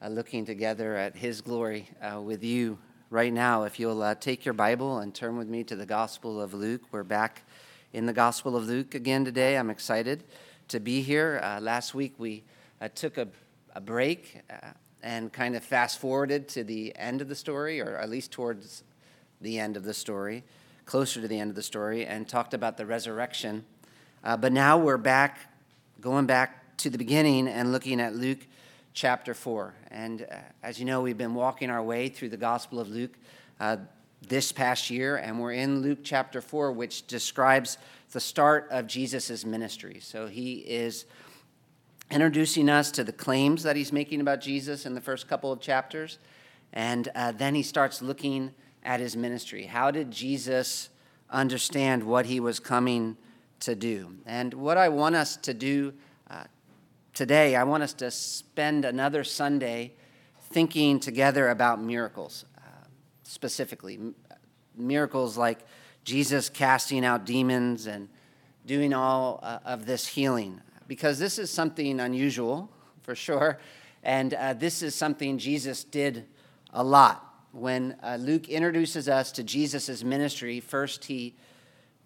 uh, looking together at His glory uh, with you right now. If you'll uh, take your Bible and turn with me to the Gospel of Luke, we're back in the Gospel of Luke again today. I'm excited to be here. Uh, last week we uh, took a, a break uh, and kind of fast forwarded to the end of the story, or at least towards the end of the story, closer to the end of the story, and talked about the resurrection. but now we're back, going back to the beginning and looking at Luke chapter 4. And uh, as you know, we've been walking our way through the Gospel of Luke uh, this past year, and we're in Luke chapter 4, which describes the start of Jesus' ministry. So he is introducing us to the claims that he's making about Jesus in the first couple of chapters. And uh, then he starts looking at his ministry. How did Jesus understand what he was coming to do? And what I want us to do today, I want us to spend another Sunday thinking together about miracles, uh, specifically. miracles like Jesus casting out demons and doing all uh, of this healing, because this is something unusual, for sure. And uh, this is something Jesus did a lot. When uh, Luke introduces us to Jesus' ministry, first he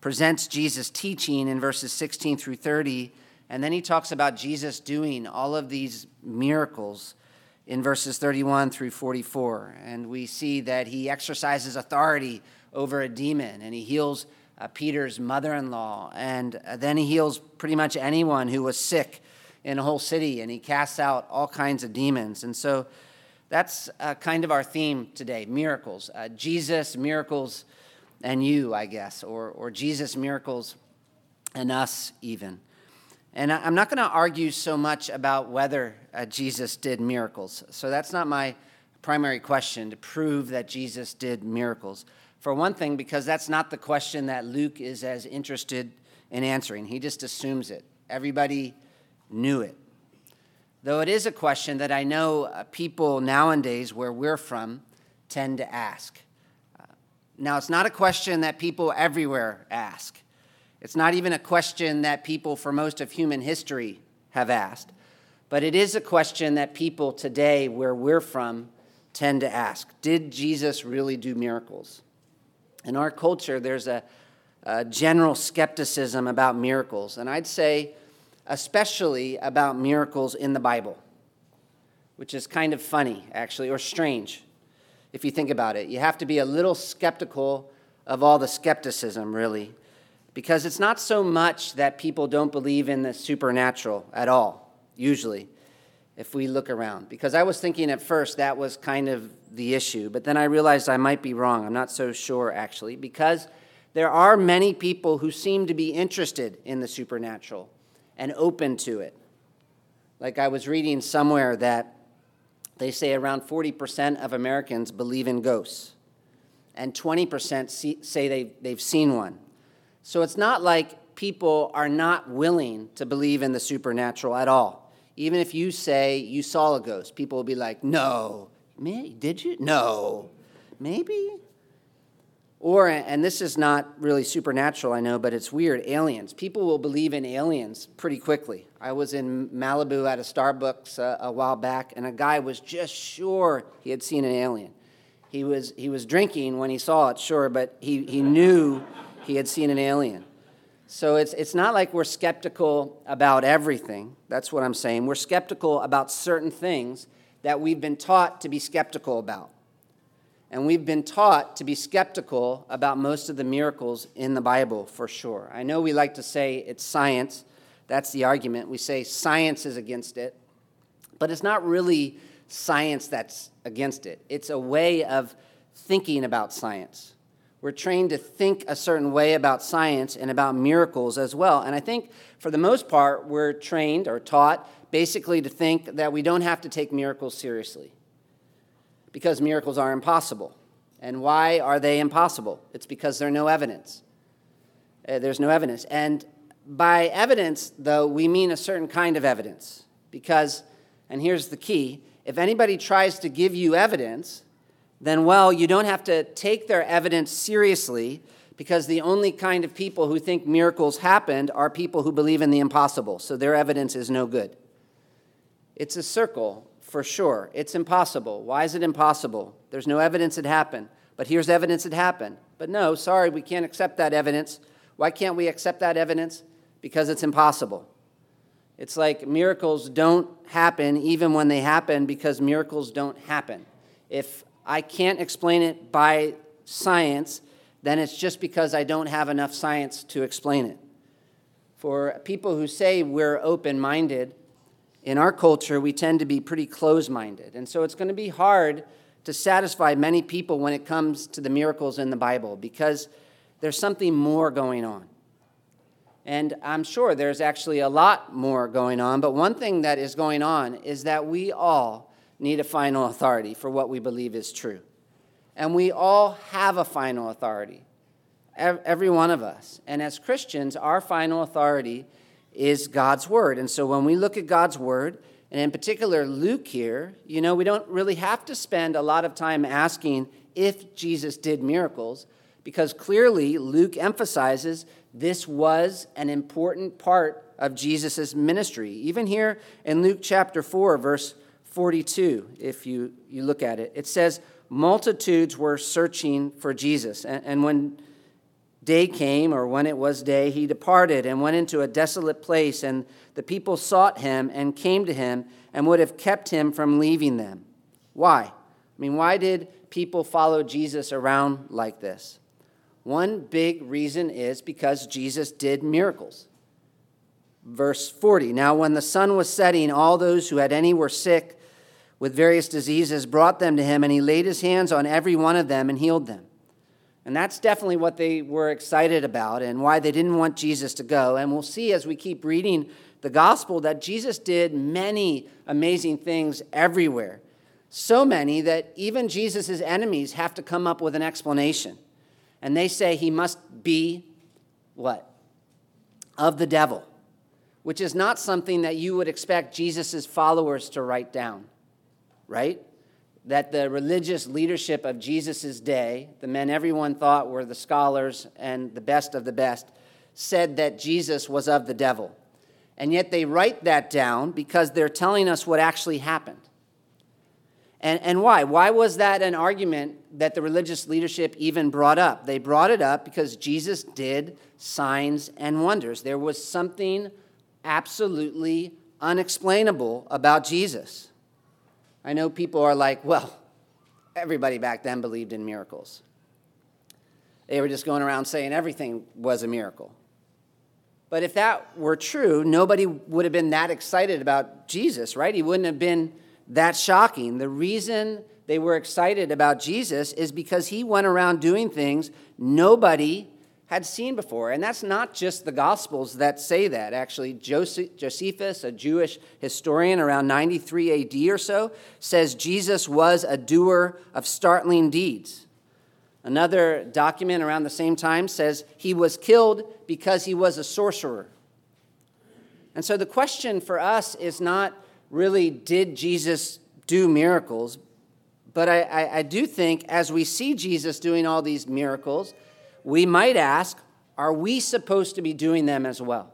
presents Jesus' teaching in verses 16 through 30 and then he talks about Jesus doing all of these miracles in verses 31 through 44. And we see that he exercises authority over a demon and he heals uh, Peter's mother in law. And uh, then he heals pretty much anyone who was sick in a whole city and he casts out all kinds of demons. And so that's uh, kind of our theme today miracles. Uh, Jesus, miracles, and you, I guess, or, or Jesus, miracles, and us, even. And I'm not going to argue so much about whether uh, Jesus did miracles. So that's not my primary question to prove that Jesus did miracles. For one thing, because that's not the question that Luke is as interested in answering. He just assumes it. Everybody knew it. Though it is a question that I know uh, people nowadays, where we're from, tend to ask. Uh, now, it's not a question that people everywhere ask. It's not even a question that people for most of human history have asked, but it is a question that people today, where we're from, tend to ask Did Jesus really do miracles? In our culture, there's a, a general skepticism about miracles, and I'd say especially about miracles in the Bible, which is kind of funny, actually, or strange if you think about it. You have to be a little skeptical of all the skepticism, really because it's not so much that people don't believe in the supernatural at all, usually, if we look around. Because I was thinking at first that was kind of the issue, but then I realized I might be wrong. I'm not so sure, actually, because there are many people who seem to be interested in the supernatural and open to it. Like I was reading somewhere that they say around 40% of Americans believe in ghosts, and 20% see, say they, they've seen one. So it's not like people are not willing to believe in the supernatural at all. Even if you say you saw a ghost, people will be like, no. Did you? No. Maybe? Or, and this is not really supernatural, I know, but it's weird aliens. People will believe in aliens pretty quickly. I was in Malibu at a Starbucks uh, a while back, and a guy was just sure he had seen an alien. He was, he was drinking when he saw it, sure, but he, he knew he had seen an alien. So it's, it's not like we're skeptical about everything. That's what I'm saying. We're skeptical about certain things that we've been taught to be skeptical about. And we've been taught to be skeptical about most of the miracles in the Bible, for sure. I know we like to say it's science. That's the argument. We say science is against it. But it's not really science that's against it, it's a way of thinking about science. We're trained to think a certain way about science and about miracles as well. And I think for the most part, we're trained or taught basically to think that we don't have to take miracles seriously because miracles are impossible. And why are they impossible? It's because there's no evidence. Uh, there's no evidence. And by evidence, though, we mean a certain kind of evidence. Because, and here's the key if anybody tries to give you evidence, then, well, you don't have to take their evidence seriously because the only kind of people who think miracles happened are people who believe in the impossible. So their evidence is no good. It's a circle for sure. It's impossible. Why is it impossible? There's no evidence it happened. But here's evidence it happened. But no, sorry, we can't accept that evidence. Why can't we accept that evidence? Because it's impossible. It's like miracles don't happen even when they happen because miracles don't happen. If I can't explain it by science, then it's just because I don't have enough science to explain it. For people who say we're open minded, in our culture, we tend to be pretty close minded. And so it's going to be hard to satisfy many people when it comes to the miracles in the Bible because there's something more going on. And I'm sure there's actually a lot more going on, but one thing that is going on is that we all need a final authority for what we believe is true. And we all have a final authority, every one of us. And as Christians, our final authority is God's Word. And so when we look at God's Word, and in particular Luke here, you know, we don't really have to spend a lot of time asking if Jesus did miracles, because clearly Luke emphasizes this was an important part of Jesus' ministry. Even here in Luke chapter 4, verse 42, if you, you look at it, it says, Multitudes were searching for Jesus. And, and when day came, or when it was day, he departed and went into a desolate place, and the people sought him and came to him and would have kept him from leaving them. Why? I mean, why did people follow Jesus around like this? One big reason is because Jesus did miracles. Verse 40 Now, when the sun was setting, all those who had any were sick with various diseases brought them to him, and he laid his hands on every one of them and healed them. And that's definitely what they were excited about and why they didn't want Jesus to go. And we'll see as we keep reading the gospel that Jesus did many amazing things everywhere. So many that even Jesus' enemies have to come up with an explanation and they say he must be what? Of the devil, which is not something that you would expect Jesus' followers to write down, right? That the religious leadership of Jesus' day, the men everyone thought were the scholars and the best of the best, said that Jesus was of the devil. And yet they write that down because they're telling us what actually happened. And, and why? Why was that an argument that the religious leadership even brought up? They brought it up because Jesus did signs and wonders. There was something absolutely unexplainable about Jesus. I know people are like, well, everybody back then believed in miracles. They were just going around saying everything was a miracle. But if that were true, nobody would have been that excited about Jesus, right? He wouldn't have been that shocking. The reason they were excited about Jesus is because he went around doing things nobody had seen before. And that's not just the Gospels that say that. Actually, Josephus, a Jewish historian around 93 AD or so, says Jesus was a doer of startling deeds. Another document around the same time says he was killed because he was a sorcerer. And so the question for us is not really did Jesus do miracles. But I, I, I, do think as we see Jesus doing all these miracles, we might ask, are we supposed to be doing them as well?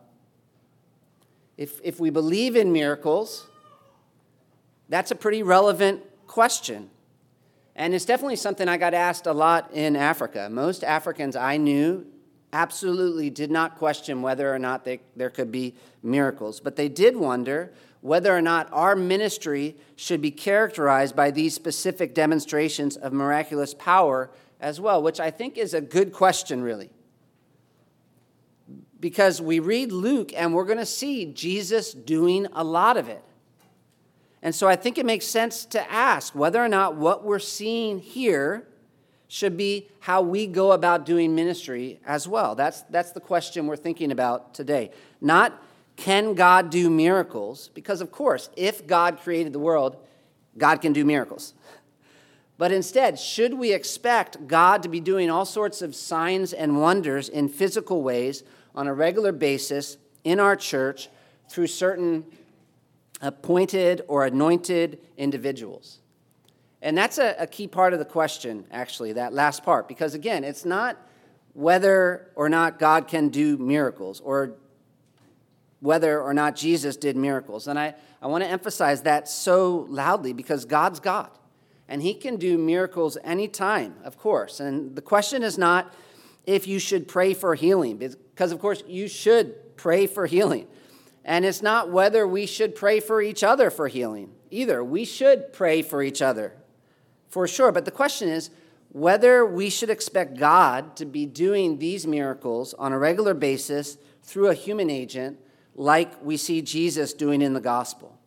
If, if we believe in miracles, that's a pretty relevant question. And it's definitely something I got asked a lot in Africa. Most Africans I knew absolutely did not question whether or not they, there could be miracles, but they did wonder whether or not our ministry should be characterized by these specific demonstrations of miraculous power as well, which I think is a good question, really. Because we read Luke and we're going to see Jesus doing a lot of it. And so I think it makes sense to ask whether or not what we're seeing here should be how we go about doing ministry as well. That's, that's the question we're thinking about today. Not can God do miracles? Because, of course, if God created the world, God can do miracles. But instead, should we expect God to be doing all sorts of signs and wonders in physical ways on a regular basis in our church through certain appointed or anointed individuals? And that's a, a, key part of the question, actually, that last part, because again, it's not whether or not God can do miracles or whether or not Jesus did miracles. And I, I want to emphasize that so loudly because God's God. And He can do miracles anytime, of course. And the question is not if you should pray for healing, because, of course, you should pray for healing. And it's not whether we should pray for each other for healing either. We should pray for each other, for sure. But the question is whether we should expect God to be doing these miracles on a regular basis through a human agent like we see Jesus doing in the gospel?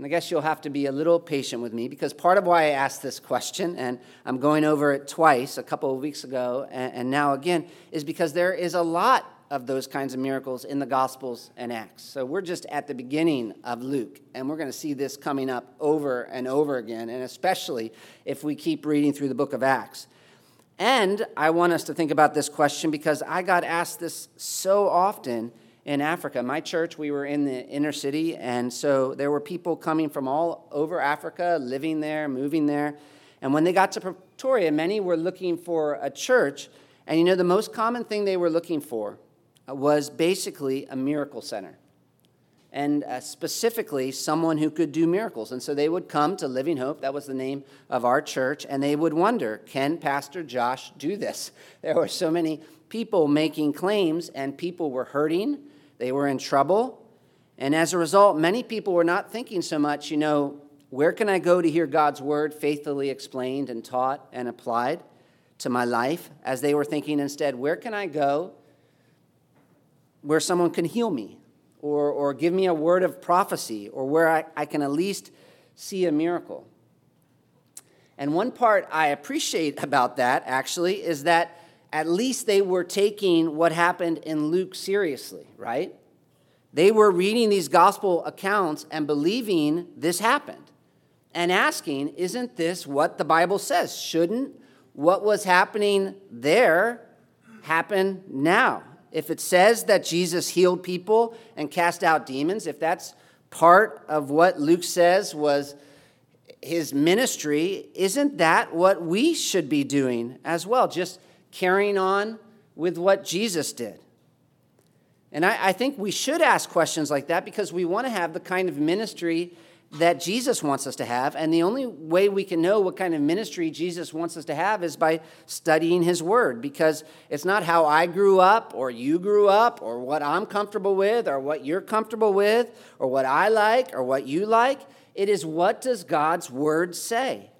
And I guess you'll have to be a little patient with me because part of why I asked this question, and I'm going over it twice, a couple of weeks ago and, now again, is because there is a lot of those kinds of miracles in the Gospels and Acts. So we're just at the beginning of Luke, and we're going to see this coming up over and over again, and especially if we keep reading through the book of Acts. And I want us to think about this question because I got asked this so often in Africa. My church, we were in the inner city, and so there were people coming from all over Africa, living there, moving there. And when they got to Pretoria, many were looking for a church. And you know, the most common thing they were looking for was basically a miracle center. And uh, specifically, someone who could do miracles. And so they would come to Living Hope, that was the name of our church, and they would wonder can Pastor Josh do this? There were so many people making claims, and people were hurting, they were in trouble. And as a result, many people were not thinking so much, you know, where can I go to hear God's word faithfully explained and taught and applied to my life? As they were thinking instead, where can I go where someone can heal me or, or give me a word of prophecy or where I, I can at least see a miracle. And one part I appreciate about that actually is that at least they were taking what happened in Luke seriously, right? They were reading these gospel accounts and believing this happened and asking, isn't this what the Bible says? Shouldn't what was happening there happen now? if it says that Jesus healed people and cast out demons, if that's part of what Luke says was his ministry, isn't that what we should be doing as well? Just carrying on with what Jesus did. And I, I think we should ask questions like that because we want to have the kind of ministry that Jesus wants us to have. And the only way we can know what kind of ministry Jesus wants us to have is by studying his word, because it's not how I grew up or you grew up or what I'm comfortable with or what you're comfortable with or what I like or what you like. It is what does God's word say?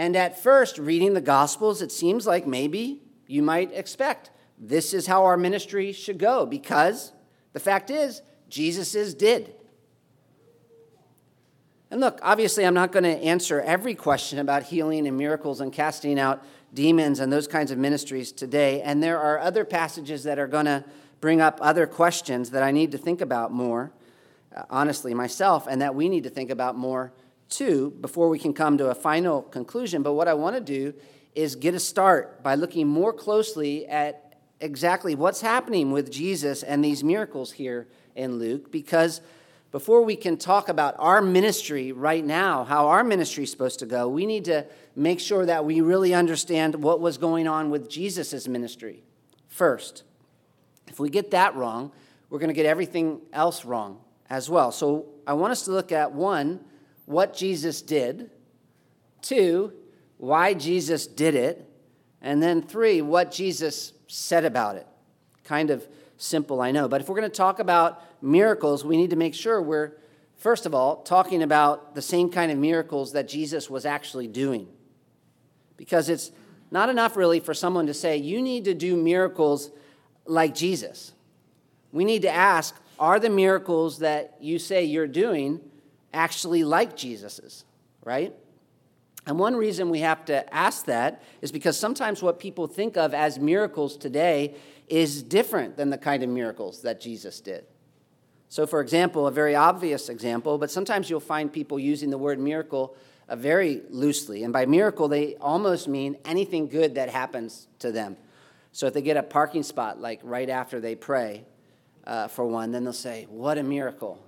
And at first, reading the Gospels, it seems like maybe you might expect this is how our ministry should go, because the fact is, Jesus's did. And look, obviously, I'm not going to answer every question about healing and miracles and casting out demons and those kinds of ministries today. And there are other passages that are going to bring up other questions that I need to think about more, uh, honestly, myself, and that we need to think about more too before we can come to a final conclusion. But what I want to do is get a start by looking more closely at exactly what's happening with Jesus and these miracles here in Luke, because before we can talk about our ministry right now, how our ministry is supposed to go, we need to make sure that we really understand what was going on with Jesus' ministry first. If we get that wrong, we're going to get everything else wrong as well. So I want us to look at one, what Jesus did, two, why Jesus did it, and then three, what Jesus said about it. Kind of simple, I know. But if we're going to talk about miracles, we need to make sure we're, first of all, talking about the same kind of miracles that Jesus was actually doing. Because it's not enough, really, for someone to say, you need to do miracles like Jesus. We need to ask, are the miracles that you say you're doing actually like Jesus's, right? And one reason we have to ask that is because sometimes what people think of as miracles today is different than the kind of miracles that Jesus did. So, for example, a very obvious example, but sometimes you'll find people using the word miracle uh, very loosely. And by miracle, they almost mean anything good that happens to them. So, if they get a parking spot, like right after they pray uh, for one, then they'll say, What a miracle.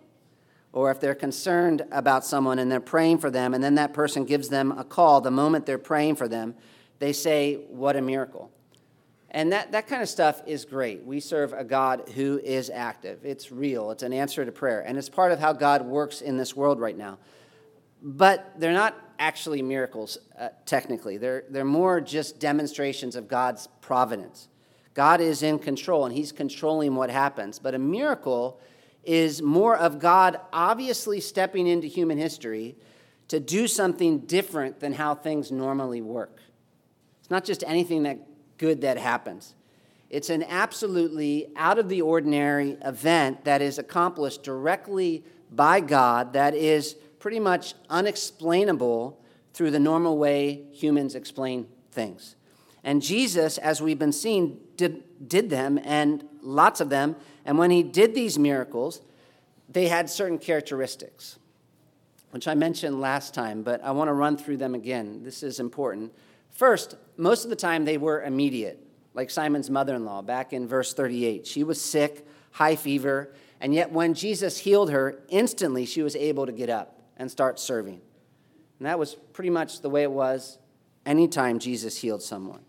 Or if they're concerned about someone and they're praying for them, and then that person gives them a call the moment they're praying for them, they say, What a miracle. And that, that kind of stuff is great. We serve a God who is active. It's real. It's an answer to prayer. And it's part of how God works in this world right now. But they're not actually miracles, uh, technically. They're, they're more just demonstrations of God's providence. God is in control and He's controlling what happens. But a miracle is more of God obviously stepping into human history to do something different than how things normally work. It's not just anything that good that happens. It's an absolutely out of the ordinary event that is accomplished directly by God that is pretty much unexplainable through the normal way humans explain things. And Jesus, as we've been seeing, did, did them, and lots of them. And when he did these miracles, they had certain characteristics, which I mentioned last time, but I want to run through them again. This is important. First, most of the time they were immediate, like Simon's mother in law back in verse 38. She was sick, high fever, and yet when Jesus healed her, instantly she was able to get up and start serving. And that was pretty much the way it was anytime Jesus healed someone.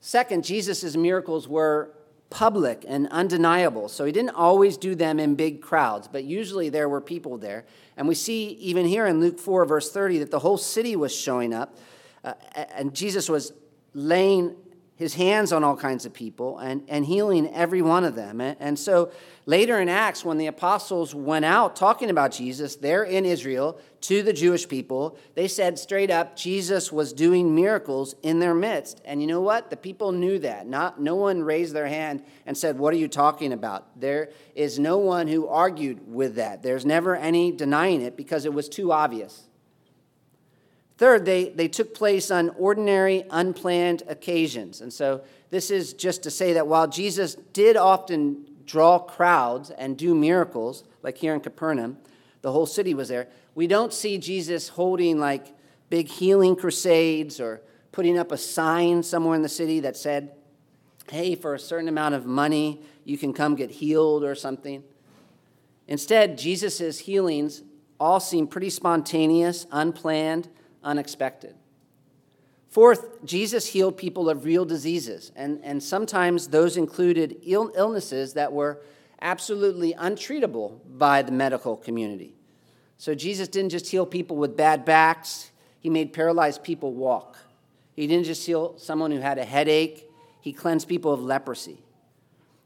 Second, Jesus' miracles were public and undeniable. So he didn't always do them in big crowds, but usually there were people there. And we see even here in Luke 4, verse 30, that the whole city was showing up. Uh, and Jesus was laying his hands on all kinds of people and, and healing every one of them. And, and so later in Acts, when the apostles went out talking about Jesus there in Israel to the Jewish people, they said straight up, Jesus was doing miracles in their midst. And you know what? The people knew that. Not, no one raised their hand and said, What are you talking about? There is no one who argued with that. There's never any denying it because it was too obvious. Third, they, they took place on ordinary, unplanned occasions. And so this is just to say that while Jesus did often draw crowds and do miracles, like here in Capernaum, the whole city was there, we don't see Jesus holding like big healing crusades or putting up a sign somewhere in the city that said, hey, for a certain amount of money, you can come get healed or something. Instead, Jesus' healings all seem pretty spontaneous, unplanned, unexpected. Fourth, Jesus healed people of real diseases, and, and sometimes those included Ill, illnesses that were absolutely untreatable by the medical community. So Jesus didn't just heal people with bad backs, he made paralyzed people walk. He didn't just heal someone who had a headache, he cleansed people of leprosy.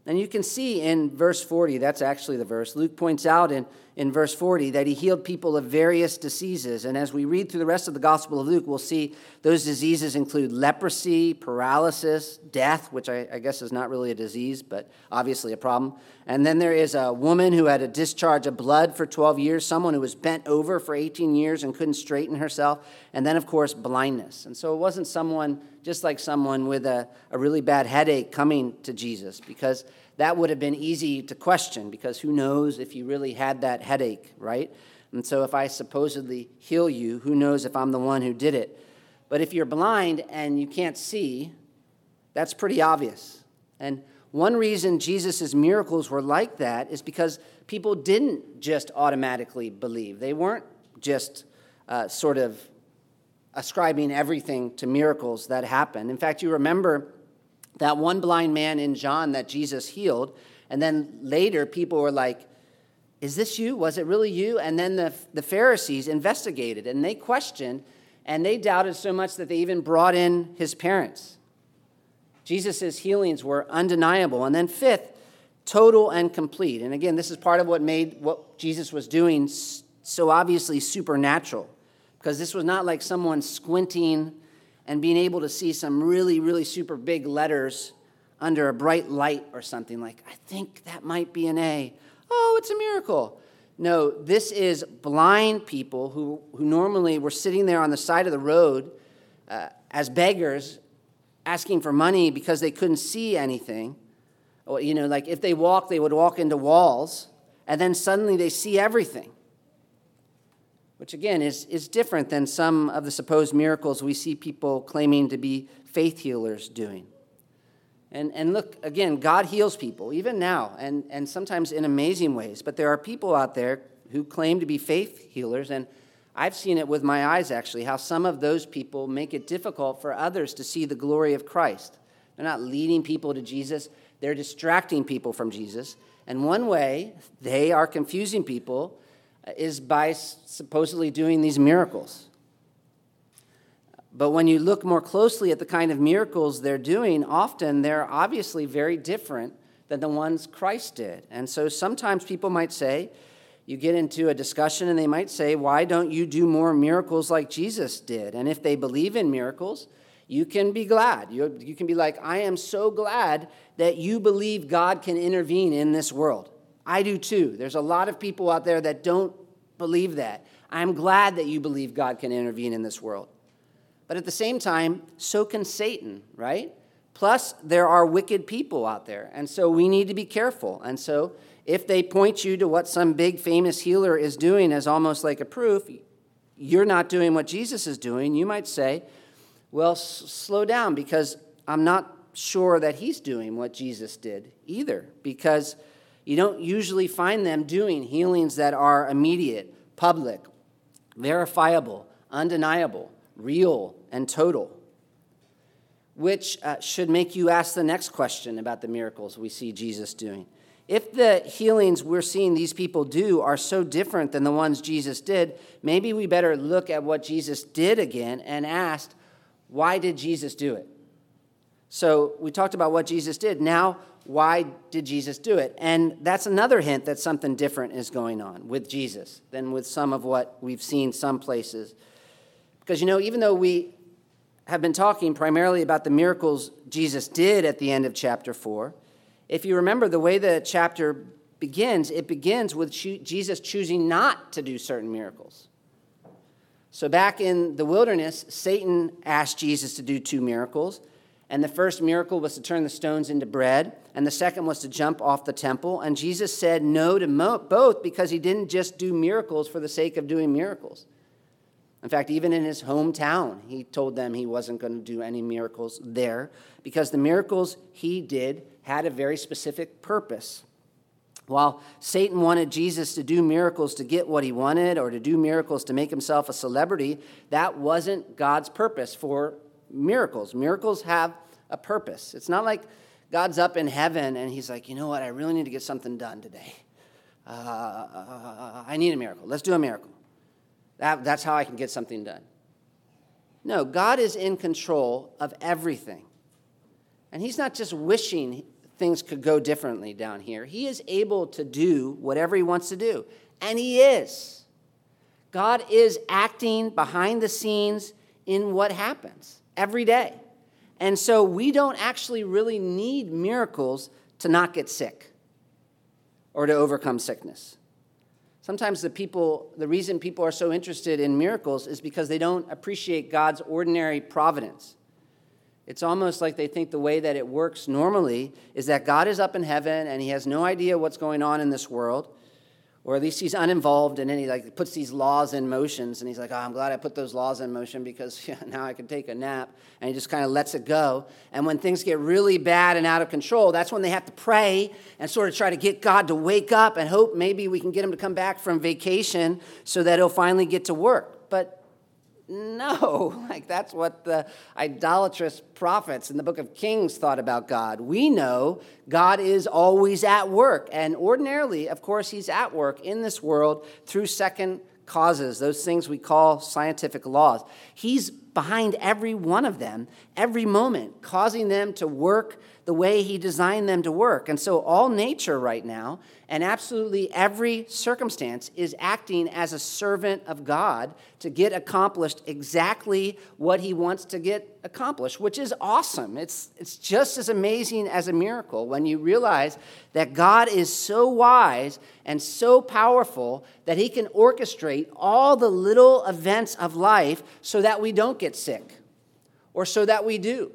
And you can see in verse 40, that's actually the verse. Luke points out in, in verse 40 that he healed people of various diseases. And as we read through the rest of the Gospel of Luke, we'll see those diseases include leprosy, paralysis, death, which I, I guess is not really a disease, but obviously a problem. And then there is a woman who had a discharge of blood for 12 years, someone who was bent over for 18 years and couldn't straighten herself. And then, of course, blindness. And so it wasn't someone just like someone with a, a really bad headache coming to Jesus, because that would have been easy to question, because who knows if you really had that headache, right? And so if I supposedly heal you, who knows if I'm the one who did it? But if you're blind and you can't see, that's pretty obvious. And one reason Jesus' miracles were like that is because people didn't just automatically believe. They weren't just uh, sort of ascribing everything to miracles that happened. In fact, you remember that one blind man in John that Jesus healed, and then later people were like, Is this you? Was it really you? And then the, the Pharisees investigated and they questioned and they doubted so much that they even brought in his parents. Jesus' healings were undeniable. And then, fifth, total and complete. And again, this is part of what made what Jesus was doing so obviously supernatural because this was not like someone squinting and being able to see some really, really super big letters under a bright light or something like, I think that might be an A. Oh, it's a miracle. No, this is blind people who, who normally were sitting there on the side of the road uh, as beggars asking for money because they couldn't see anything. You know, like if they walked, they would walk into walls, and then suddenly they see everything which again is, is different than some of the supposed miracles we see people claiming to be faith healers doing. And, and look, again, God heals people, even now, and, and sometimes in amazing ways. But there are people out there who claim to be faith healers, and I've seen it with my eyes, actually, how some of those people make it difficult for others to see the glory of Christ. They're not leading people to Jesus, they're distracting people from Jesus. And one way they are confusing people is by supposedly doing these miracles. But when you look more closely at the kind of miracles they're doing, often they're obviously very different than the ones Christ did. And so sometimes people might say, you get into a discussion and they might say, Why don't you do more miracles like Jesus did? And if they believe in miracles, you can be glad. You, you can be like, I am so glad that you believe God can intervene in this world. I do too. There's a lot of people out there that don't believe that. I'm glad that you believe God can intervene in this world. But at the same time, so can Satan, right? Plus, there are wicked people out there. And so we need to be careful. And so if they point you to what some big famous healer is doing as almost like a proof, you're not doing what Jesus is doing, you might say, well, s- slow down because I'm not sure that he's doing what Jesus did either because you don't usually find them doing healings that are immediate, public, verifiable, undeniable real and total, which uh, should make you ask the next question about the miracles we see Jesus doing. If the healings we're seeing these people do are so different than the ones Jesus did, maybe we better look at what Jesus did again and ask, why did Jesus do it? So we talked about what Jesus did. Now, why did Jesus do it? And that's another hint that something different is going on with Jesus than with some of what we've seen some places. Because, you know, even though we have been talking primarily about the miracles Jesus did at the end of chapter 4, if you remember the way the chapter begins, it begins with Jesus choosing not to do certain miracles. So, back in the wilderness, Satan asked Jesus to do two miracles. And the first miracle was to turn the stones into bread, and the second was to jump off the temple. And Jesus said no to both because he didn't just do miracles for the sake of doing miracles. In fact, even in his hometown, he told them he wasn't going to do any miracles there because the miracles he did had a very specific purpose. While Satan wanted Jesus to do miracles to get what he wanted or to do miracles to make himself a celebrity, that wasn't God's purpose for miracles. Miracles have a purpose. It's not like God's up in heaven and he's like, you know what, I really need to get something done today. Uh, I need a miracle. Let's do a miracle. That, that's how I can get something done. No, God is in control of everything. And He's not just wishing things could go differently down here, He is able to do whatever He wants to do. And He is. God is acting behind the scenes in what happens every day. And so we don't actually really need miracles to not get sick or to overcome sickness. Sometimes the people, the reason people are so interested in miracles is because they don't appreciate God's ordinary providence. It's almost like they think the way that it works normally is that God is up in heaven and he has no idea what's going on in this world or at least he's uninvolved and then he like puts these laws in motions and he's like oh i'm glad i put those laws in motion because yeah, now i can take a nap and he just kind of lets it go. And when things get really bad and out of control that's when they have to pray and sort of try to get god to wake up and hope maybe we can get him to come back from vacation so that he'll finally get to work. But no, like that's what the idolatrous prophets in the book of Kings thought about God. We know God is always at work. And ordinarily, of course, He's at work in this world through second causes, those things we call scientific laws. He's behind every one of them, every moment, causing them to work the way He designed them to work. And so, all nature right now, and absolutely every circumstance, is acting as a servant of God to get accomplished exactly what He wants to get accomplished, which is awesome. It's, it's just as amazing as a miracle when you realize that God is so wise and so powerful that He can orchestrate all the little events of life so that we don't get sick or so that we do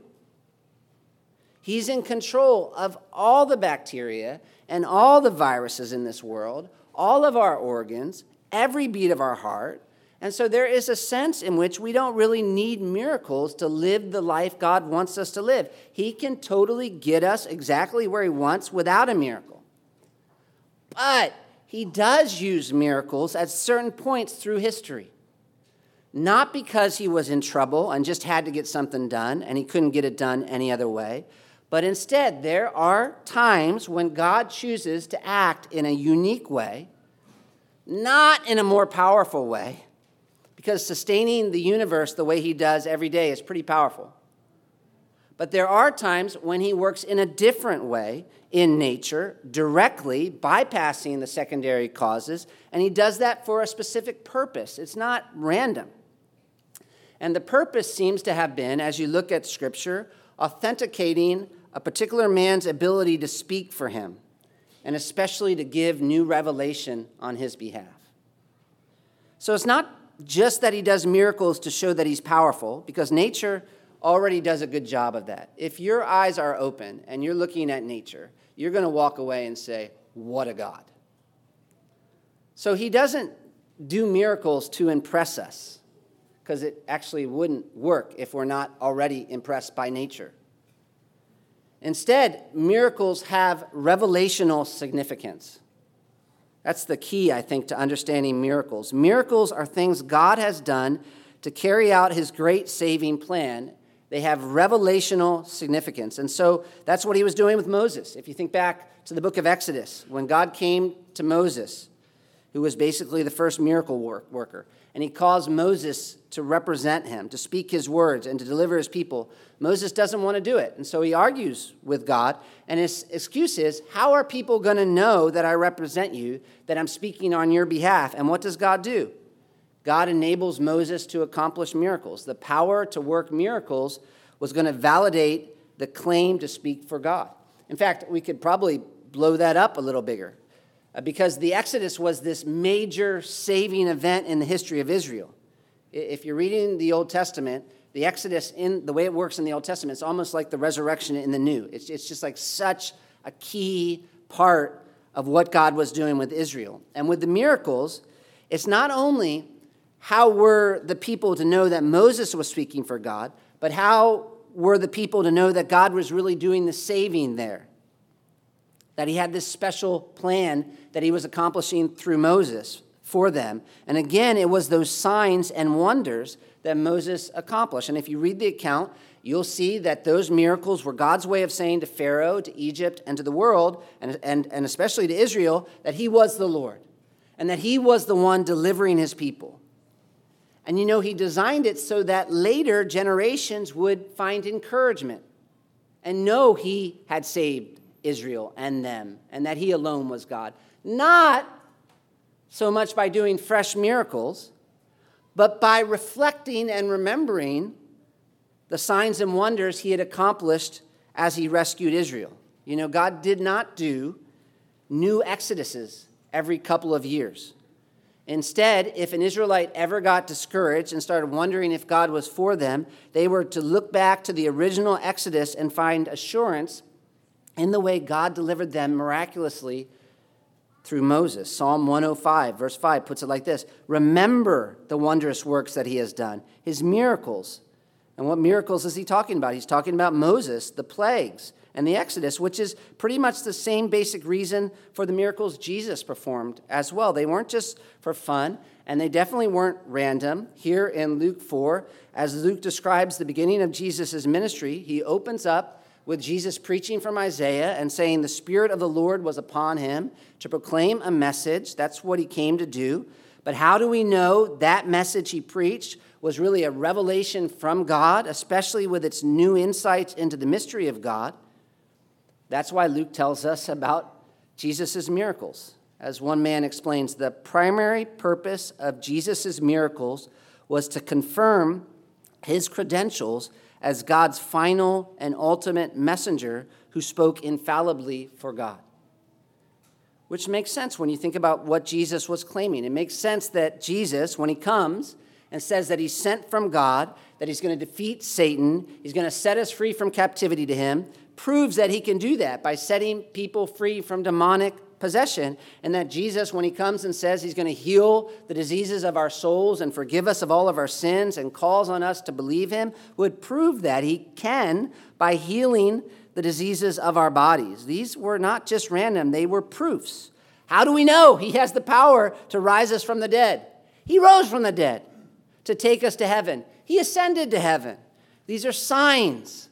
He's in control of all the bacteria and all the viruses in this world, all of our organs, every beat of our heart. And so there is a sense in which we don't really need miracles to live the life God wants us to live. He can totally get us exactly where He wants without a miracle. But He does use miracles at certain points through history. Not because He was in trouble and just had to get something done and He couldn't get it done any other way But instead, there are times when God chooses to act in a unique way, not in a more powerful way, because sustaining the universe the way He does every day is pretty powerful. But there are times when He works in a different way in nature, directly, bypassing the secondary causes, and He does that for a specific purpose. It's not random. And the purpose seems to have been, as you look at Scripture, authenticating a particular man's ability to speak for him, and especially to give new revelation on his behalf. So it's not just that he does miracles to show that he's powerful, because nature already does a good job of that. If your eyes are open and you're looking at nature, you're going to walk away and say, What a God. So he doesn't do miracles to impress us, because it actually wouldn't work if we're not already impressed by nature. Instead, miracles have revelational significance. That's the key, I think, to understanding miracles. Miracles are things God has done to carry out his great saving plan. They have revelational significance. And so that's what he was doing with Moses. If you think back to the book of Exodus, when God came to Moses, who was basically the first miracle work, worker, and he caused Moses to represent him, to speak his words, and to deliver his people. Moses doesn't want to do it. And so he argues with God. And his excuse is, How are people going to know that I represent you, that I'm speaking on your behalf? And what does God do? God enables Moses to accomplish miracles. The power to work miracles was going to validate the claim to speak for God. In fact, we could probably blow that up a little bigger Uh, because the Exodus was this major saving event in the history of Israel. If you're reading the Old Testament, the Exodus, in the way it works in the Old Testament, it's almost like the resurrection in the New. It's, it's just like such a key part of what God was doing with Israel. And with the miracles, it's not only how were the people to know that Moses was speaking for God, but how were the people to know that God was really doing the saving there? That he had this special plan that he was accomplishing through Moses for them. And again, it was those signs and wonders that Moses accomplished. And if you read the account, you'll see that those miracles were God's way of saying to Pharaoh, to Egypt, and to the world, and, and, and especially to Israel, that he was the Lord and that he was the one delivering his people. And you know, he designed it so that later generations would find encouragement and know he had saved Israel and them and that he alone was God. Not so much by doing fresh miracles, but by reflecting and remembering the signs and wonders he had accomplished as he rescued Israel. You know, God did not do new exoduses every couple of years. Instead, if an Israelite ever got discouraged and started wondering if God was for them, they were to look back to the original Exodus and find assurance in the way God delivered them miraculously through Moses. Psalm 105, verse 5, puts it like this Remember the wondrous works that he has done, his miracles. And what miracles is he talking about? He's talking about Moses, the plagues, and the Exodus, which is pretty much the same basic reason for the miracles Jesus performed as well. They weren't just for fun, and they definitely weren't random. Here in Luke 4, as Luke describes the beginning of Jesus' ministry, he opens up with Jesus preaching from Isaiah and saying, The Spirit of the Lord was upon him to proclaim a message. That's what he came to do. But how do we know that message he preached was really a revelation from God, especially with its new insights into the mystery of God? That's why Luke tells us about Jesus' miracles. As one man explains, the primary purpose of Jesus' miracles was to confirm his credentials as God's final and ultimate messenger who spoke infallibly for God. Which makes sense when you think about what Jesus was claiming. It makes sense that Jesus, when he comes and says that he's sent from God, that he's going to defeat Satan, he's going to set us free from captivity to him, proves that he can do that by setting people free from demonic possession, and that Jesus, when he comes and says he's going to heal the diseases of our souls and forgive us of all of our sins and calls on us to believe him, would prove that he can by healing the diseases of our bodies. These were not just random, they were proofs. How do we know he has the power to rise us from the dead? He rose from the dead to take us to heaven, he ascended to heaven. These are signs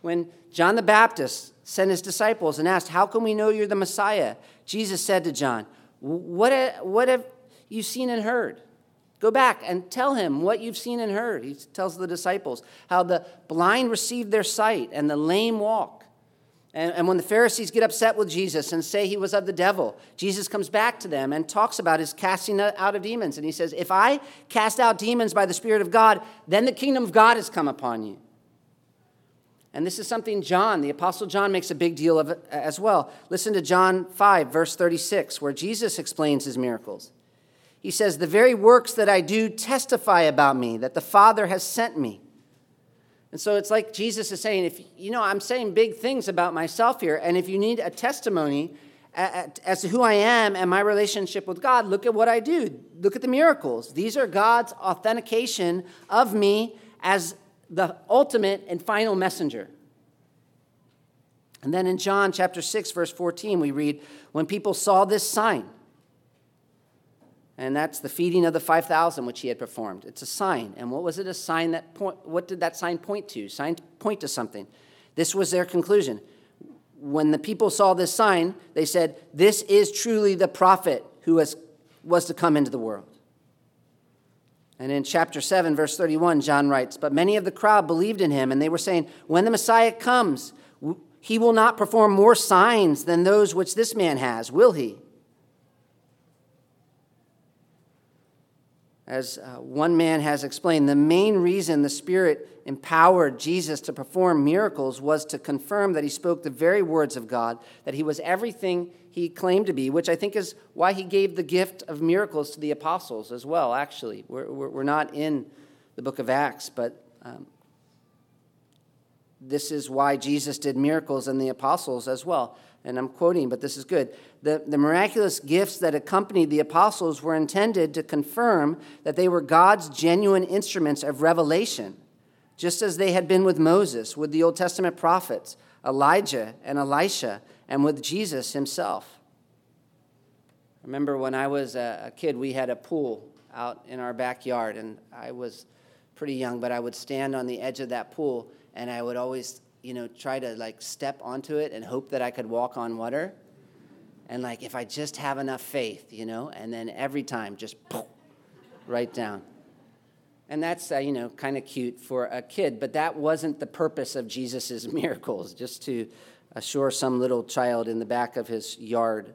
When John the Baptist sent his disciples and asked, How can we know you're the Messiah? Jesus said to John, What, what have you seen and heard? Go back and tell him what you've seen and heard. He tells the disciples how the blind received their sight and the lame walk. And, and, when the Pharisees get upset with Jesus and say he was of the devil, Jesus comes back to them and talks about his casting out of demons. And he says, If I cast out demons by the Spirit of God, then the kingdom of God has come upon you. And this is something John, the Apostle John, makes a big deal of as well. Listen to John 5, verse 36, where Jesus explains his miracles. He says, The very works that I do testify about me, that the Father has sent me. And so it's like Jesus is saying, if you know, I'm saying big things about myself here, and if you need a testimony as to who I am and my relationship with God, look at what I do. Look at the miracles. These are God's authentication of me as the ultimate and final messenger. And then in John chapter 6, verse 14, we read, When people saw this sign, and that's the feeding of the 5,000 which he had performed. It's a sign. And what was it a sign that point, what did that sign point to? Sign point to something. This was their conclusion. When the people saw this sign, they said, This is truly the prophet who has, was to come into the world. And in chapter 7, verse 31, John writes, But many of the crowd believed in him, and they were saying, When the Messiah comes, he will not perform more signs than those which this man has, will he? As uh, one man has explained, the main reason the Spirit empowered Jesus to perform miracles was to confirm that he spoke the very words of God, that he was everything he claimed to be, which I think is why he gave the gift of miracles to the apostles as well, actually. We're, we're not in the book of Acts, but um, this is why Jesus did miracles and the apostles as well. And I'm quoting, but this is good. The, the miraculous gifts that accompanied the apostles were intended to confirm that they were God's genuine instruments of revelation, just as they had been with Moses, with the Old Testament prophets, Elijah and Elisha, and with Jesus himself. I remember when I was a kid, we had a pool out in our backyard, and I was pretty young, but I would stand on the edge of that pool and I would always, you know, try to like step onto it and hope that I could walk on water. And like, if I just have enough faith, you know, and then every time just right down. And that's, uh, you know, kind of cute for a kid, but that wasn't the purpose of Jesus' miracles, just to assure some little child in the back of his yard.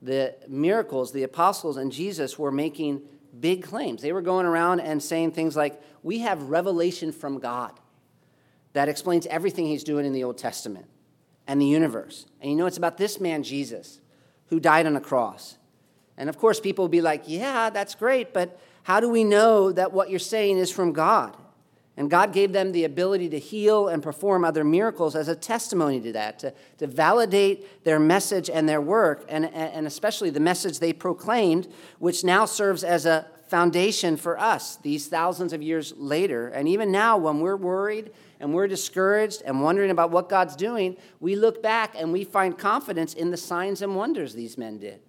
The miracles, the apostles and Jesus were making big claims. They were going around and saying things like, We have revelation from God that explains everything he's doing in the Old Testament and the universe. And you know, it's about this man, Jesus, who died on a cross. And of course, people will be like, Yeah, that's great, but how do we know that what you're saying is from God? And God gave them the ability to heal and perform other miracles as a testimony to that, to, to validate their message and their work, and, and especially the message they proclaimed, which now serves as a foundation for us these thousands of years later. And even now, when we're worried and we're discouraged and wondering about what God's doing, we look back and we find confidence in the signs and wonders these men did.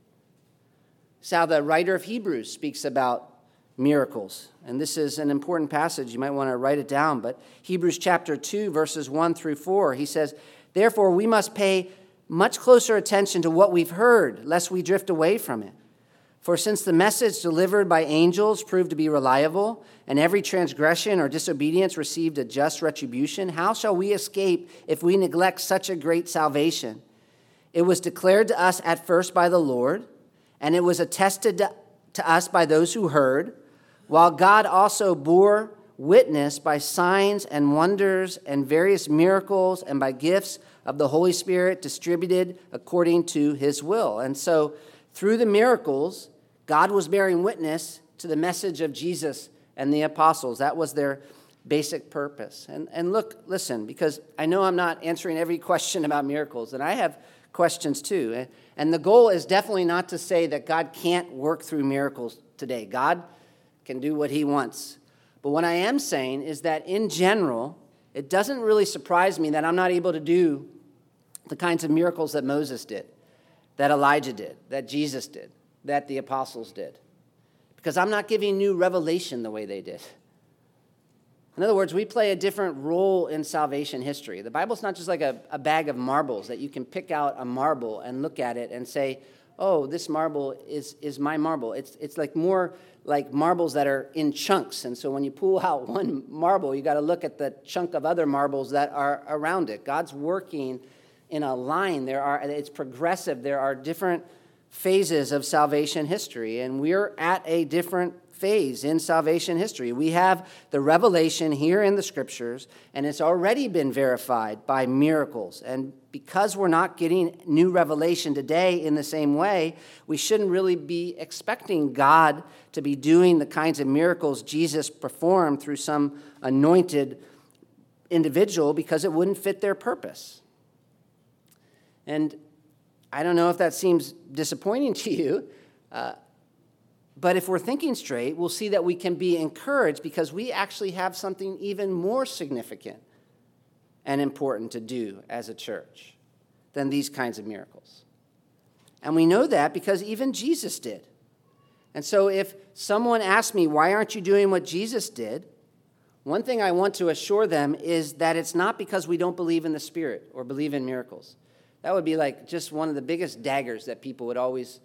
It's how the writer of Hebrews speaks about miracles. And this is an important passage. You might want to write it down. But Hebrews chapter 2, verses 1 through 4, he says, Therefore, we must pay much closer attention to what we've heard, lest we drift away from it. For since the message delivered by angels proved to be reliable, and every transgression or disobedience received a just retribution, how shall we escape if we neglect such a great salvation? It was declared to us at first by the Lord, and it was attested to us by those who heard while God also bore witness by signs and wonders and various miracles and by gifts of the Holy Spirit distributed according to his will. And so, through the miracles, God was bearing witness to the message of Jesus and the apostles. That was their basic purpose. And, and look, listen, because I know I'm not answering every question about miracles, and I have questions too. And the goal is definitely not to say that God can't work through miracles today. God can do what he wants. But what I am saying is that in general, it doesn't really surprise me that I'm not able to do the kinds of miracles that Moses did, that Elijah did, that Jesus did, that the apostles did. Because I'm not giving new revelation the way they did. In other words, we play a different role in salvation history. The Bible's not just like a, a bag of marbles that you can pick out a marble and look at it and say, oh, this marble is, is my marble. It's, it's like more like marbles that are in chunks. And so when you pull out one marble, you got to look at the chunk of other marbles that are around it. God's working in a line. There are, it's progressive. There are different phases of salvation history, and we're at a different phase in salvation history. We have the revelation here in the scriptures, and it's already been verified by miracles. And because we're not getting new revelation today in the same way, we shouldn't really be expecting God to be doing the kinds of miracles Jesus performed through some anointed individual because it wouldn't fit their purpose. And I don't know if that seems disappointing to you. Uh, but if we're thinking straight, we'll see that we can be encouraged because we actually have something even more significant and important to do as a church than these kinds of miracles. And we know that because even Jesus did. And so if someone asks me, why aren't you doing what Jesus did? One thing I want to assure them is that it's not because we don't believe in the Spirit or believe in miracles. That would be like just one of the biggest daggers that people would always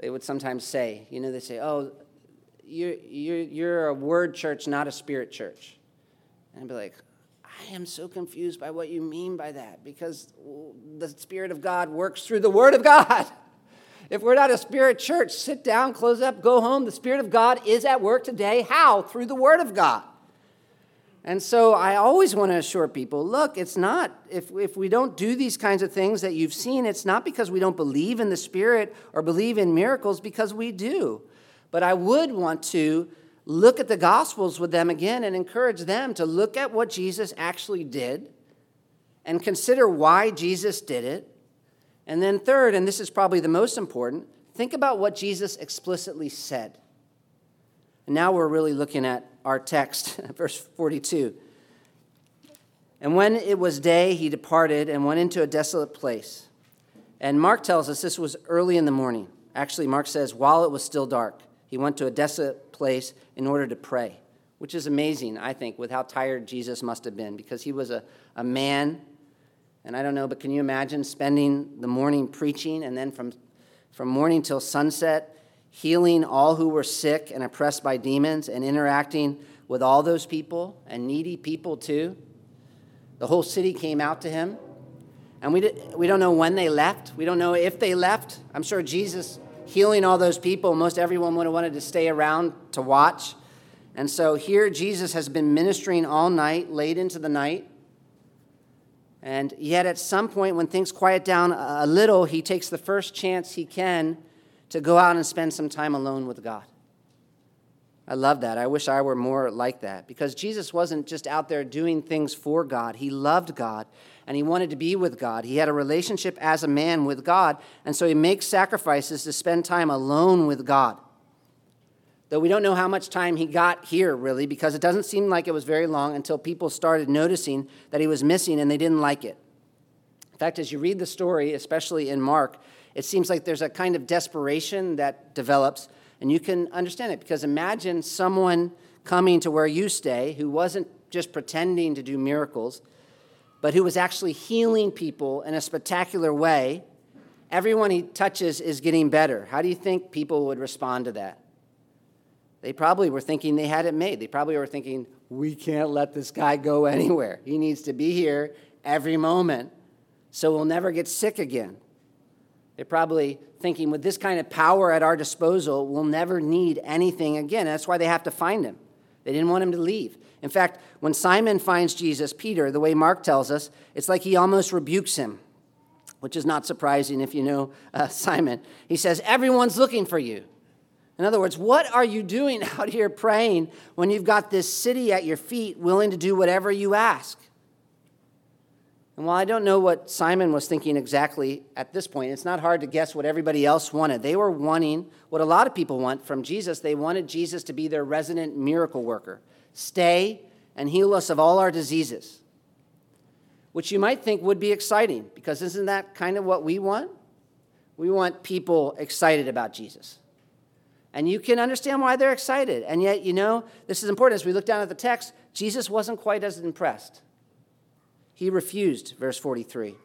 they would sometimes say, you know, they say, oh, you're, you're, you're a word church, not a spirit church. And I'd be like, I am so confused by what you mean by that because the Spirit of God works through the Word of God. If we're not a spirit church, sit down, close up, go home. The Spirit of God is at work today. How? Through the Word of God. And so I always want to assure people look, it's not, if, if we don't do these kinds of things that you've seen, it's not because we don't believe in the Spirit or believe in miracles, because we do. But I would want to look at the Gospels with them again and encourage them to look at what Jesus actually did and consider why Jesus did it. And then, third, and this is probably the most important, think about what Jesus explicitly said. And now we're really looking at our text, verse 42. And when it was day, he departed and went into a desolate place. And Mark tells us this was early in the morning. Actually, Mark says, while it was still dark, he went to a desolate place in order to pray, which is amazing, I think, with how tired Jesus must have been because he was a, a man. And I don't know, but can you imagine spending the morning preaching and then from, from morning till sunset healing all who were sick and oppressed by demons, and interacting with all those people and needy people too. The whole city came out to him. And we, did, we don't know when they left. We don't know if they left. I'm sure Jesus healing all those people, most everyone would have wanted to stay around to watch. And so here Jesus has been ministering all night, late into the night. And yet, at some point, when things quiet down a little, he takes the first chance he can to go out and spend some time alone with God. I love that. I wish I were more like that because Jesus wasn't just out there doing things for God. He loved God and he wanted to be with God. He had a relationship as a man with God, and so he makes sacrifices to spend time alone with God. Though we don't know how much time he got here, really, because it doesn't seem like it was very long until people started noticing that he was missing and they didn't like it. In fact, as you read the story, especially in Mark, it seems like there's a kind of desperation that develops, and you can understand it because imagine someone coming to where you stay who wasn't just pretending to do miracles, but who was actually healing people in a spectacular way. Everyone he touches is getting better. How do you think people would respond to that? They probably were thinking they had it made. They probably were thinking, we can't let this guy go anywhere. He needs to be here every moment so we'll never get sick again. They're probably thinking, with this kind of power at our disposal, we'll never need anything again. That's why they have to find him. They didn't want him to leave. In fact, when Simon finds Jesus, Peter, the way Mark tells us, it's like he almost rebukes him, which is not surprising if you know uh, Simon. He says, Everyone's looking for you. In other words, what are you doing out here praying when you've got this city at your feet willing to do whatever you ask? And while I don't know what Simon was thinking exactly at this point, it's not hard to guess what everybody else wanted. They were wanting what a lot of people want from Jesus. They wanted Jesus to be their resident miracle worker, stay and heal us of all our diseases, which you might think would be exciting because isn't that kind of what we want? We want people excited about Jesus. And you can understand why they're excited. And yet, you know, this is important. As we look down at the text, Jesus wasn't quite as impressed. He refused, verse 43.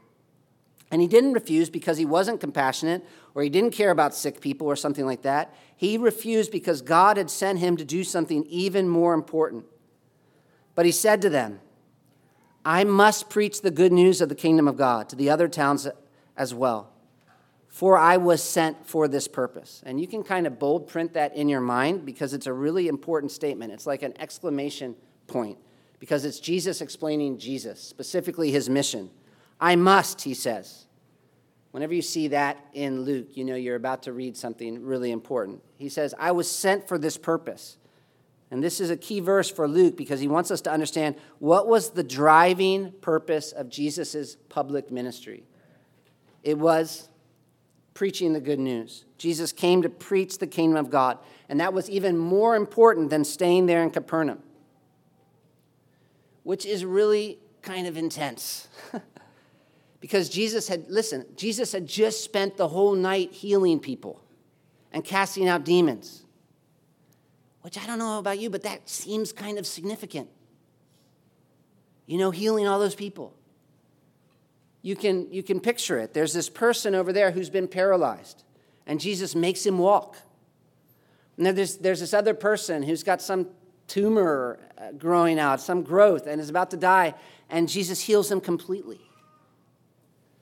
And he didn't refuse because he wasn't compassionate or he didn't care about sick people or something like that. He refused because God had sent him to do something even more important. But he said to them, I must preach the good news of the kingdom of God to the other towns as well for I was sent for this purpose. And you can kind of bold print that in your mind because it's a really important statement. It's like an exclamation point because it's Jesus explaining Jesus, specifically his mission. I must, he says. Whenever you see that in Luke, you know you're about to read something really important. He says, I was sent for this purpose. And this is a key verse for Luke because he wants us to understand what was the driving purpose of Jesus' public ministry. It was preaching the good news. Jesus came to preach the kingdom of God, and that was even more important than staying there in Capernaum, which is really kind of intense. because Jesus had, listen, Jesus had just spent the whole night healing people and casting out demons, which I don't know about you, but that seems kind of significant. You know, healing all those people you can, you can picture it. There's this person over there who's been paralyzed, and Jesus makes him walk. And then there's, there's this other person who's got some tumor uh, growing out, some growth, and is about to die, and Jesus heals him completely.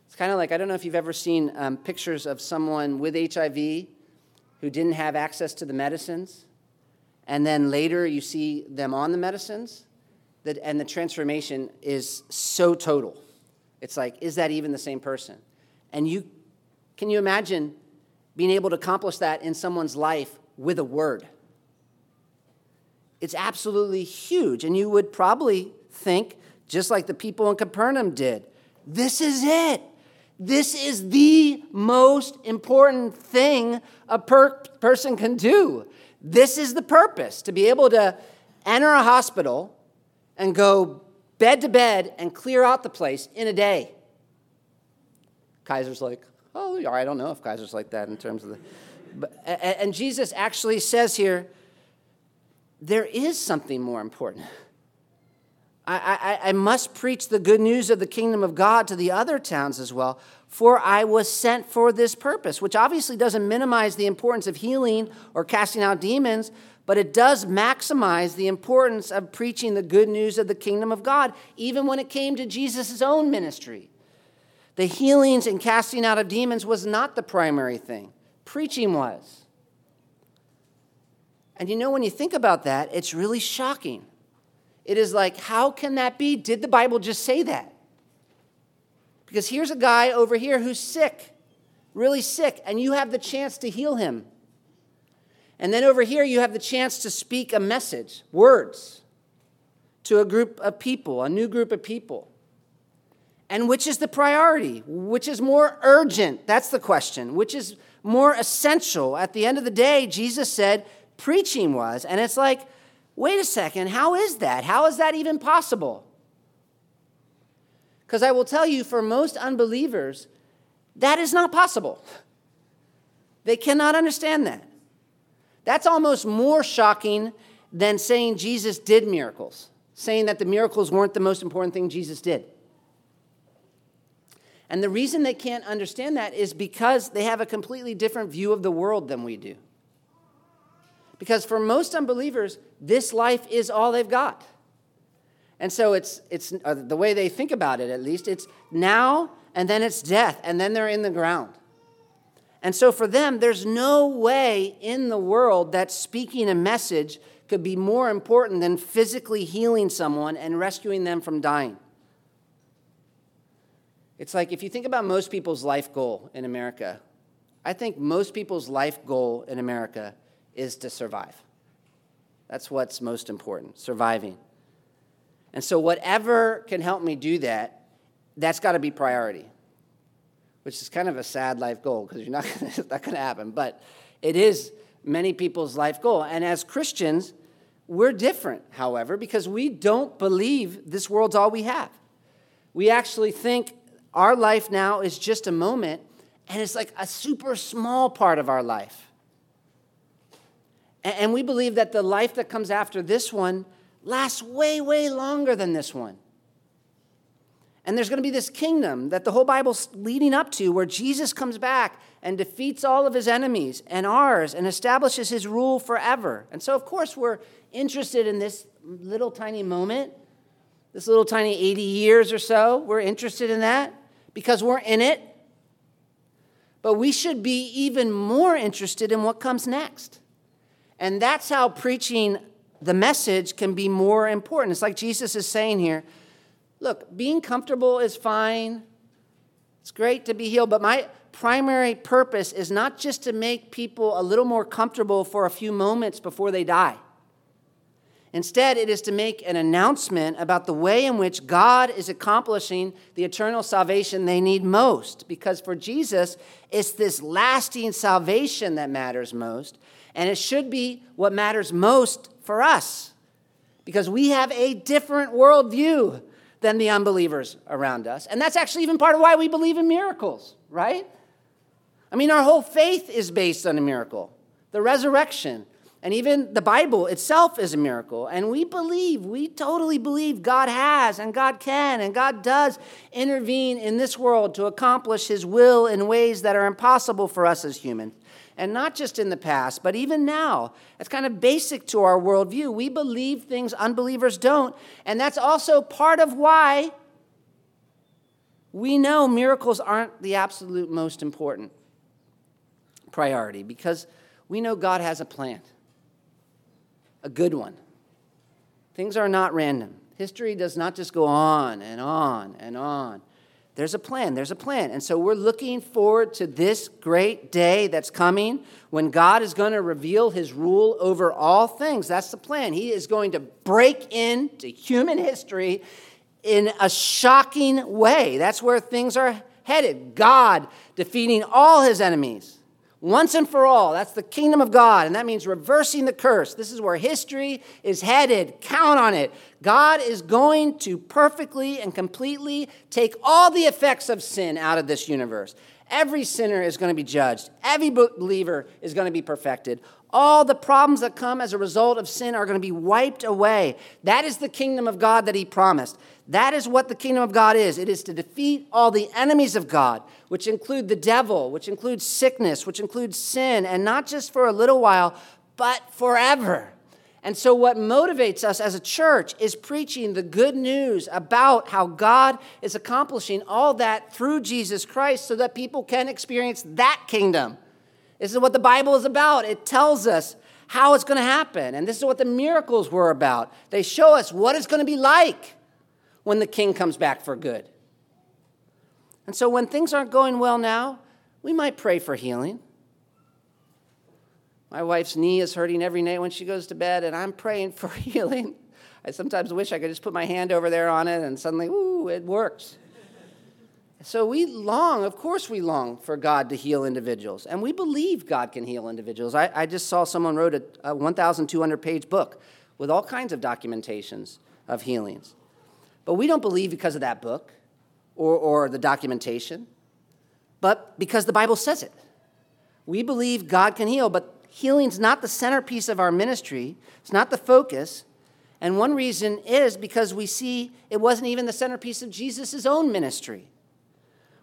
It's kind of like I don't know if you've ever seen um, pictures of someone with HIV who didn't have access to the medicines, and then later you see them on the medicines, that, and the transformation is so total. It's like, is that even the same person? And you can you imagine being able to accomplish that in someone's life with a word? It's absolutely huge. And you would probably think, just like the people in Capernaum did, this is it. This is the most important thing a per- person can do. This is the purpose to be able to enter a hospital and go bed to bed and clear out the place in a day. Kaiser's like, oh, I don't know if Kaiser's like that in terms of the. But, and Jesus actually says here, there is something more important. I, I, I must preach the good news of the kingdom of God to the other towns as well, for I was sent for this purpose, which obviously doesn't minimize the importance of healing or casting out demons, but it does maximize the importance of preaching the good news of the kingdom of God, even when it came to Jesus' own ministry. The healings and casting out of demons was not the primary thing, preaching was. And you know, when you think about that, it's really shocking. It is like, how can that be? Did the Bible just say that? Because here's a guy over here who's sick, really sick, and you have the chance to heal him. And then over here, you have the chance to speak a message, words, to a group of people, a new group of people. And which is the priority? Which is more urgent? That's the question. Which is more essential? At the end of the day, Jesus said preaching was. And it's like, wait a second, how is that? How is that even possible? Because I will tell you, for most unbelievers, that is not possible. They cannot understand that. That's almost more shocking than saying Jesus did miracles, saying that the miracles weren't the most important thing Jesus did. And the reason they can't understand that is because they have a completely different view of the world than we do. Because for most unbelievers, this life is all they've got. And so it's, it's uh, the way they think about it, at least, it's now and then it's death, and then they're in the ground. And so for them, there's no way in the world that speaking a message could be more important than physically healing someone and rescuing them from dying. It's like if you think about most people's life goal in America, I think most people's life goal in America is to survive. That's what's most important, surviving. And so, whatever can help me do that, that's got to be priority which is kind of a sad life goal because you're not gonna, not going to happen. But it is many people's life goal. And as Christians, we're different, however, because we don't believe this world's all we have. We actually think our life now is just a moment, and it's like a super small part of our life. And we believe that the life that comes after this one lasts way, way longer than this one. And there's going to be this kingdom that the whole Bible's leading up to where Jesus comes back and defeats all of his enemies and ours and establishes his rule forever. And so, of course, we're interested in this little tiny moment, this little tiny 80 years or so. We're interested in that because we're in it. But we should be even more interested in what comes next. And that's how preaching the message can be more important. It's like Jesus is saying here look, being comfortable is fine. It's great to be healed, but my primary purpose is not just to make people a little more comfortable for a few moments before they die. Instead, it is to make an announcement about the way in which God is accomplishing the eternal salvation they need most. Because for Jesus, it's this lasting salvation that matters most. And it should be what matters most for us. Because we have a different worldview than the unbelievers around us. And that's actually even part of why we believe in miracles, right? I mean, our whole faith is based on a miracle the resurrection. And even the Bible itself is a miracle. And we believe, we totally believe God has and God can and God does intervene in this world to accomplish His will in ways that are impossible for us as humans. And not just in the past, but even now. It's kind of basic to our worldview. We believe things unbelievers don't. And that's also part of why we know miracles aren't the absolute most important priority because we know God has a plan, a good one. Things are not random. History does not just go on and on and on. There's a plan, there's a plan. And so we're looking forward to this great day that's coming when God is going to reveal his rule over all things. That's the plan. He is going to break into human history in a shocking way. That's where things are headed. God defeating all his enemies once and for all. That's the kingdom of God, and that means reversing the curse. This is where history is headed. Count on it. God is going to perfectly and completely take all the effects of sin out of this universe. Every sinner is going to be judged, every believer is going to be perfected. All the problems that come as a result of sin are going to be wiped away. That is the kingdom of God that He promised. That is what the kingdom of God is it is to defeat all the enemies of God, which include the devil, which includes sickness, which includes sin, and not just for a little while, but forever. And so, what motivates us as a church is preaching the good news about how God is accomplishing all that through Jesus Christ so that people can experience that kingdom. This is what the Bible is about. It tells us how it's going to happen. And this is what the miracles were about. They show us what it's going to be like when the king comes back for good. And so when things aren't going well now, we might pray for healing. My wife's knee is hurting every night when she goes to bed, and I'm praying for healing. I sometimes wish I could just put my hand over there on it and suddenly, ooh, it works. So we long, of course, we long for God to heal individuals, and we believe God can heal individuals. I, I just saw someone wrote a, a 1,200 page book with all kinds of documentations of healings. But we don't believe because of that book or, or the documentation, but because the Bible says it. We believe God can heal, but healing's not the centerpiece of our ministry, it's not the focus. And one reason is because we see it wasn't even the centerpiece of Jesus' own ministry.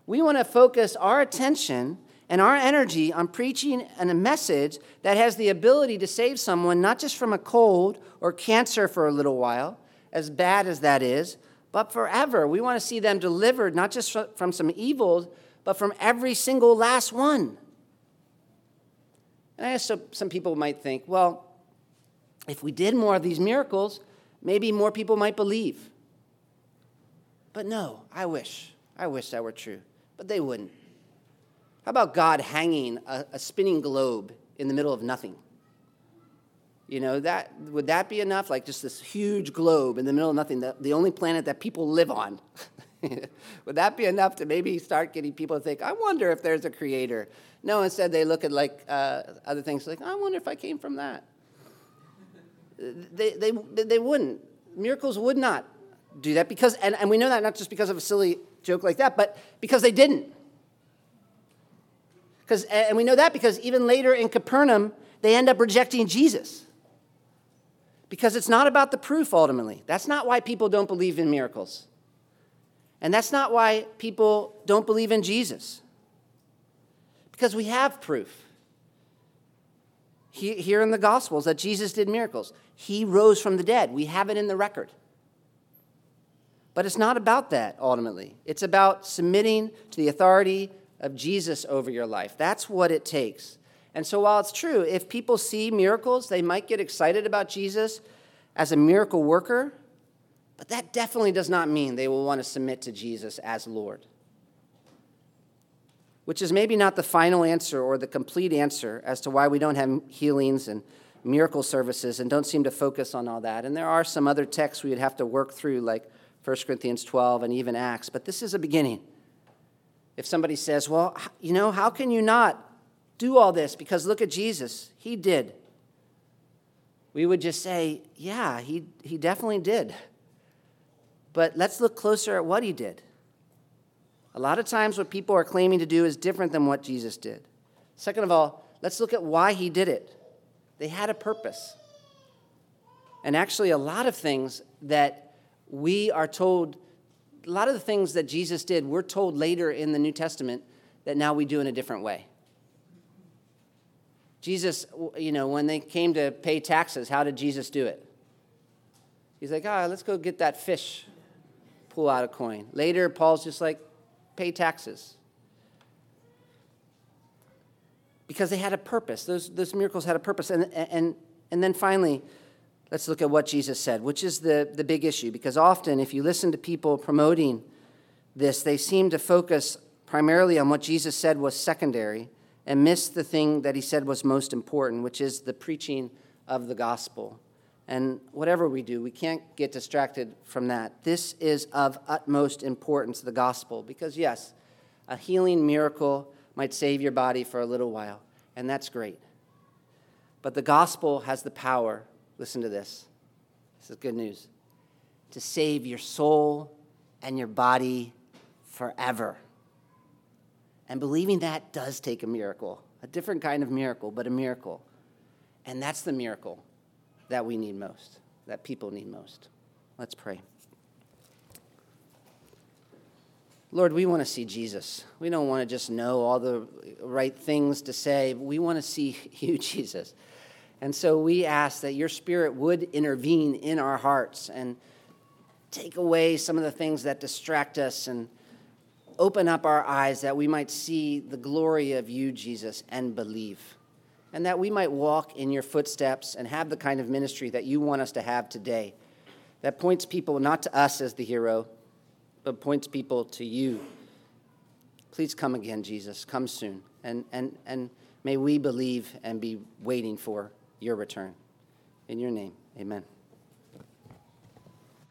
We want to focus our attention and our energy on preaching a message that has the ability to save someone not just from a cold or cancer for a little while, as bad as that is, but forever. We want to see them delivered not just from some evils, but from every single last one. And I guess some people might think, well, if we did more of these miracles, maybe more people might believe. But no, I wish. I wish that were true. But they wouldn't. How about God hanging a, a spinning globe in the middle of nothing? You know, that would that be enough? Like just this huge globe in the middle of nothing, the, the only planet that people live on. would that be enough to maybe start getting people to think, I wonder if there's a creator? No, instead they look at like uh, other things like, I wonder if I came from that. They, they, they wouldn't. Miracles would not do that because, and, and we know that not just because of a silly joke like that, but because they didn't. Because, and we know that because even later in Capernaum, they end up rejecting Jesus. Because it's not about the proof ultimately. That's not why people don't believe in miracles. And that's not why people don't believe in Jesus. Because we have proof. Here in the Gospels that Jesus did miracles. He rose from the dead. We have it in the record. But it's not about that ultimately. It's about submitting to the authority of Jesus over your life. That's what it takes. And so, while it's true, if people see miracles, they might get excited about Jesus as a miracle worker, but that definitely does not mean they will want to submit to Jesus as Lord. Which is maybe not the final answer or the complete answer as to why we don't have healings and miracle services and don't seem to focus on all that. And there are some other texts we would have to work through, like 1 Corinthians 12 and even Acts, but this is a beginning. If somebody says, Well, you know, how can you not do all this? Because look at Jesus, he did. We would just say, Yeah, he, he definitely did. But let's look closer at what he did. A lot of times, what people are claiming to do is different than what Jesus did. Second of all, let's look at why he did it. They had a purpose. And actually, a lot of things that we are told, a lot of the things that Jesus did, we're told later in the New Testament that now we do in a different way. Jesus, you know, when they came to pay taxes, how did Jesus do it? He's like, ah, let's go get that fish, pull out a coin. Later, Paul's just like, pay taxes. Because they had a purpose. Those, those miracles had a purpose. And, and, and then finally, let's look at what Jesus said, which is the, the big issue. Because often, if you listen to people promoting this, they seem to focus primarily on what Jesus said was secondary and miss the thing that he said was most important, which is the preaching of the gospel. And whatever we do, we can't get distracted from that. This is of utmost importance, the gospel, because yes, a healing miracle might save your body for a little while, and that's great. But the gospel has the power Listen to this. This is good news. To save your soul and your body forever. And believing that does take a miracle, a different kind of miracle, but a miracle. And that's the miracle that we need most, that people need most. Let's pray. Lord, we want to see Jesus. We don't want to just know all the right things to say. We want to see you, Jesus. And so we ask that your spirit would intervene in our hearts and take away some of the things that distract us and open up our eyes that we might see the glory of you, Jesus, and believe. And that we might walk in your footsteps and have the kind of ministry that you want us to have today that points people not to us as the hero, but points people to you. Please come again, Jesus. Come soon. And, and, and may we believe and be waiting for your return. In your name, amen.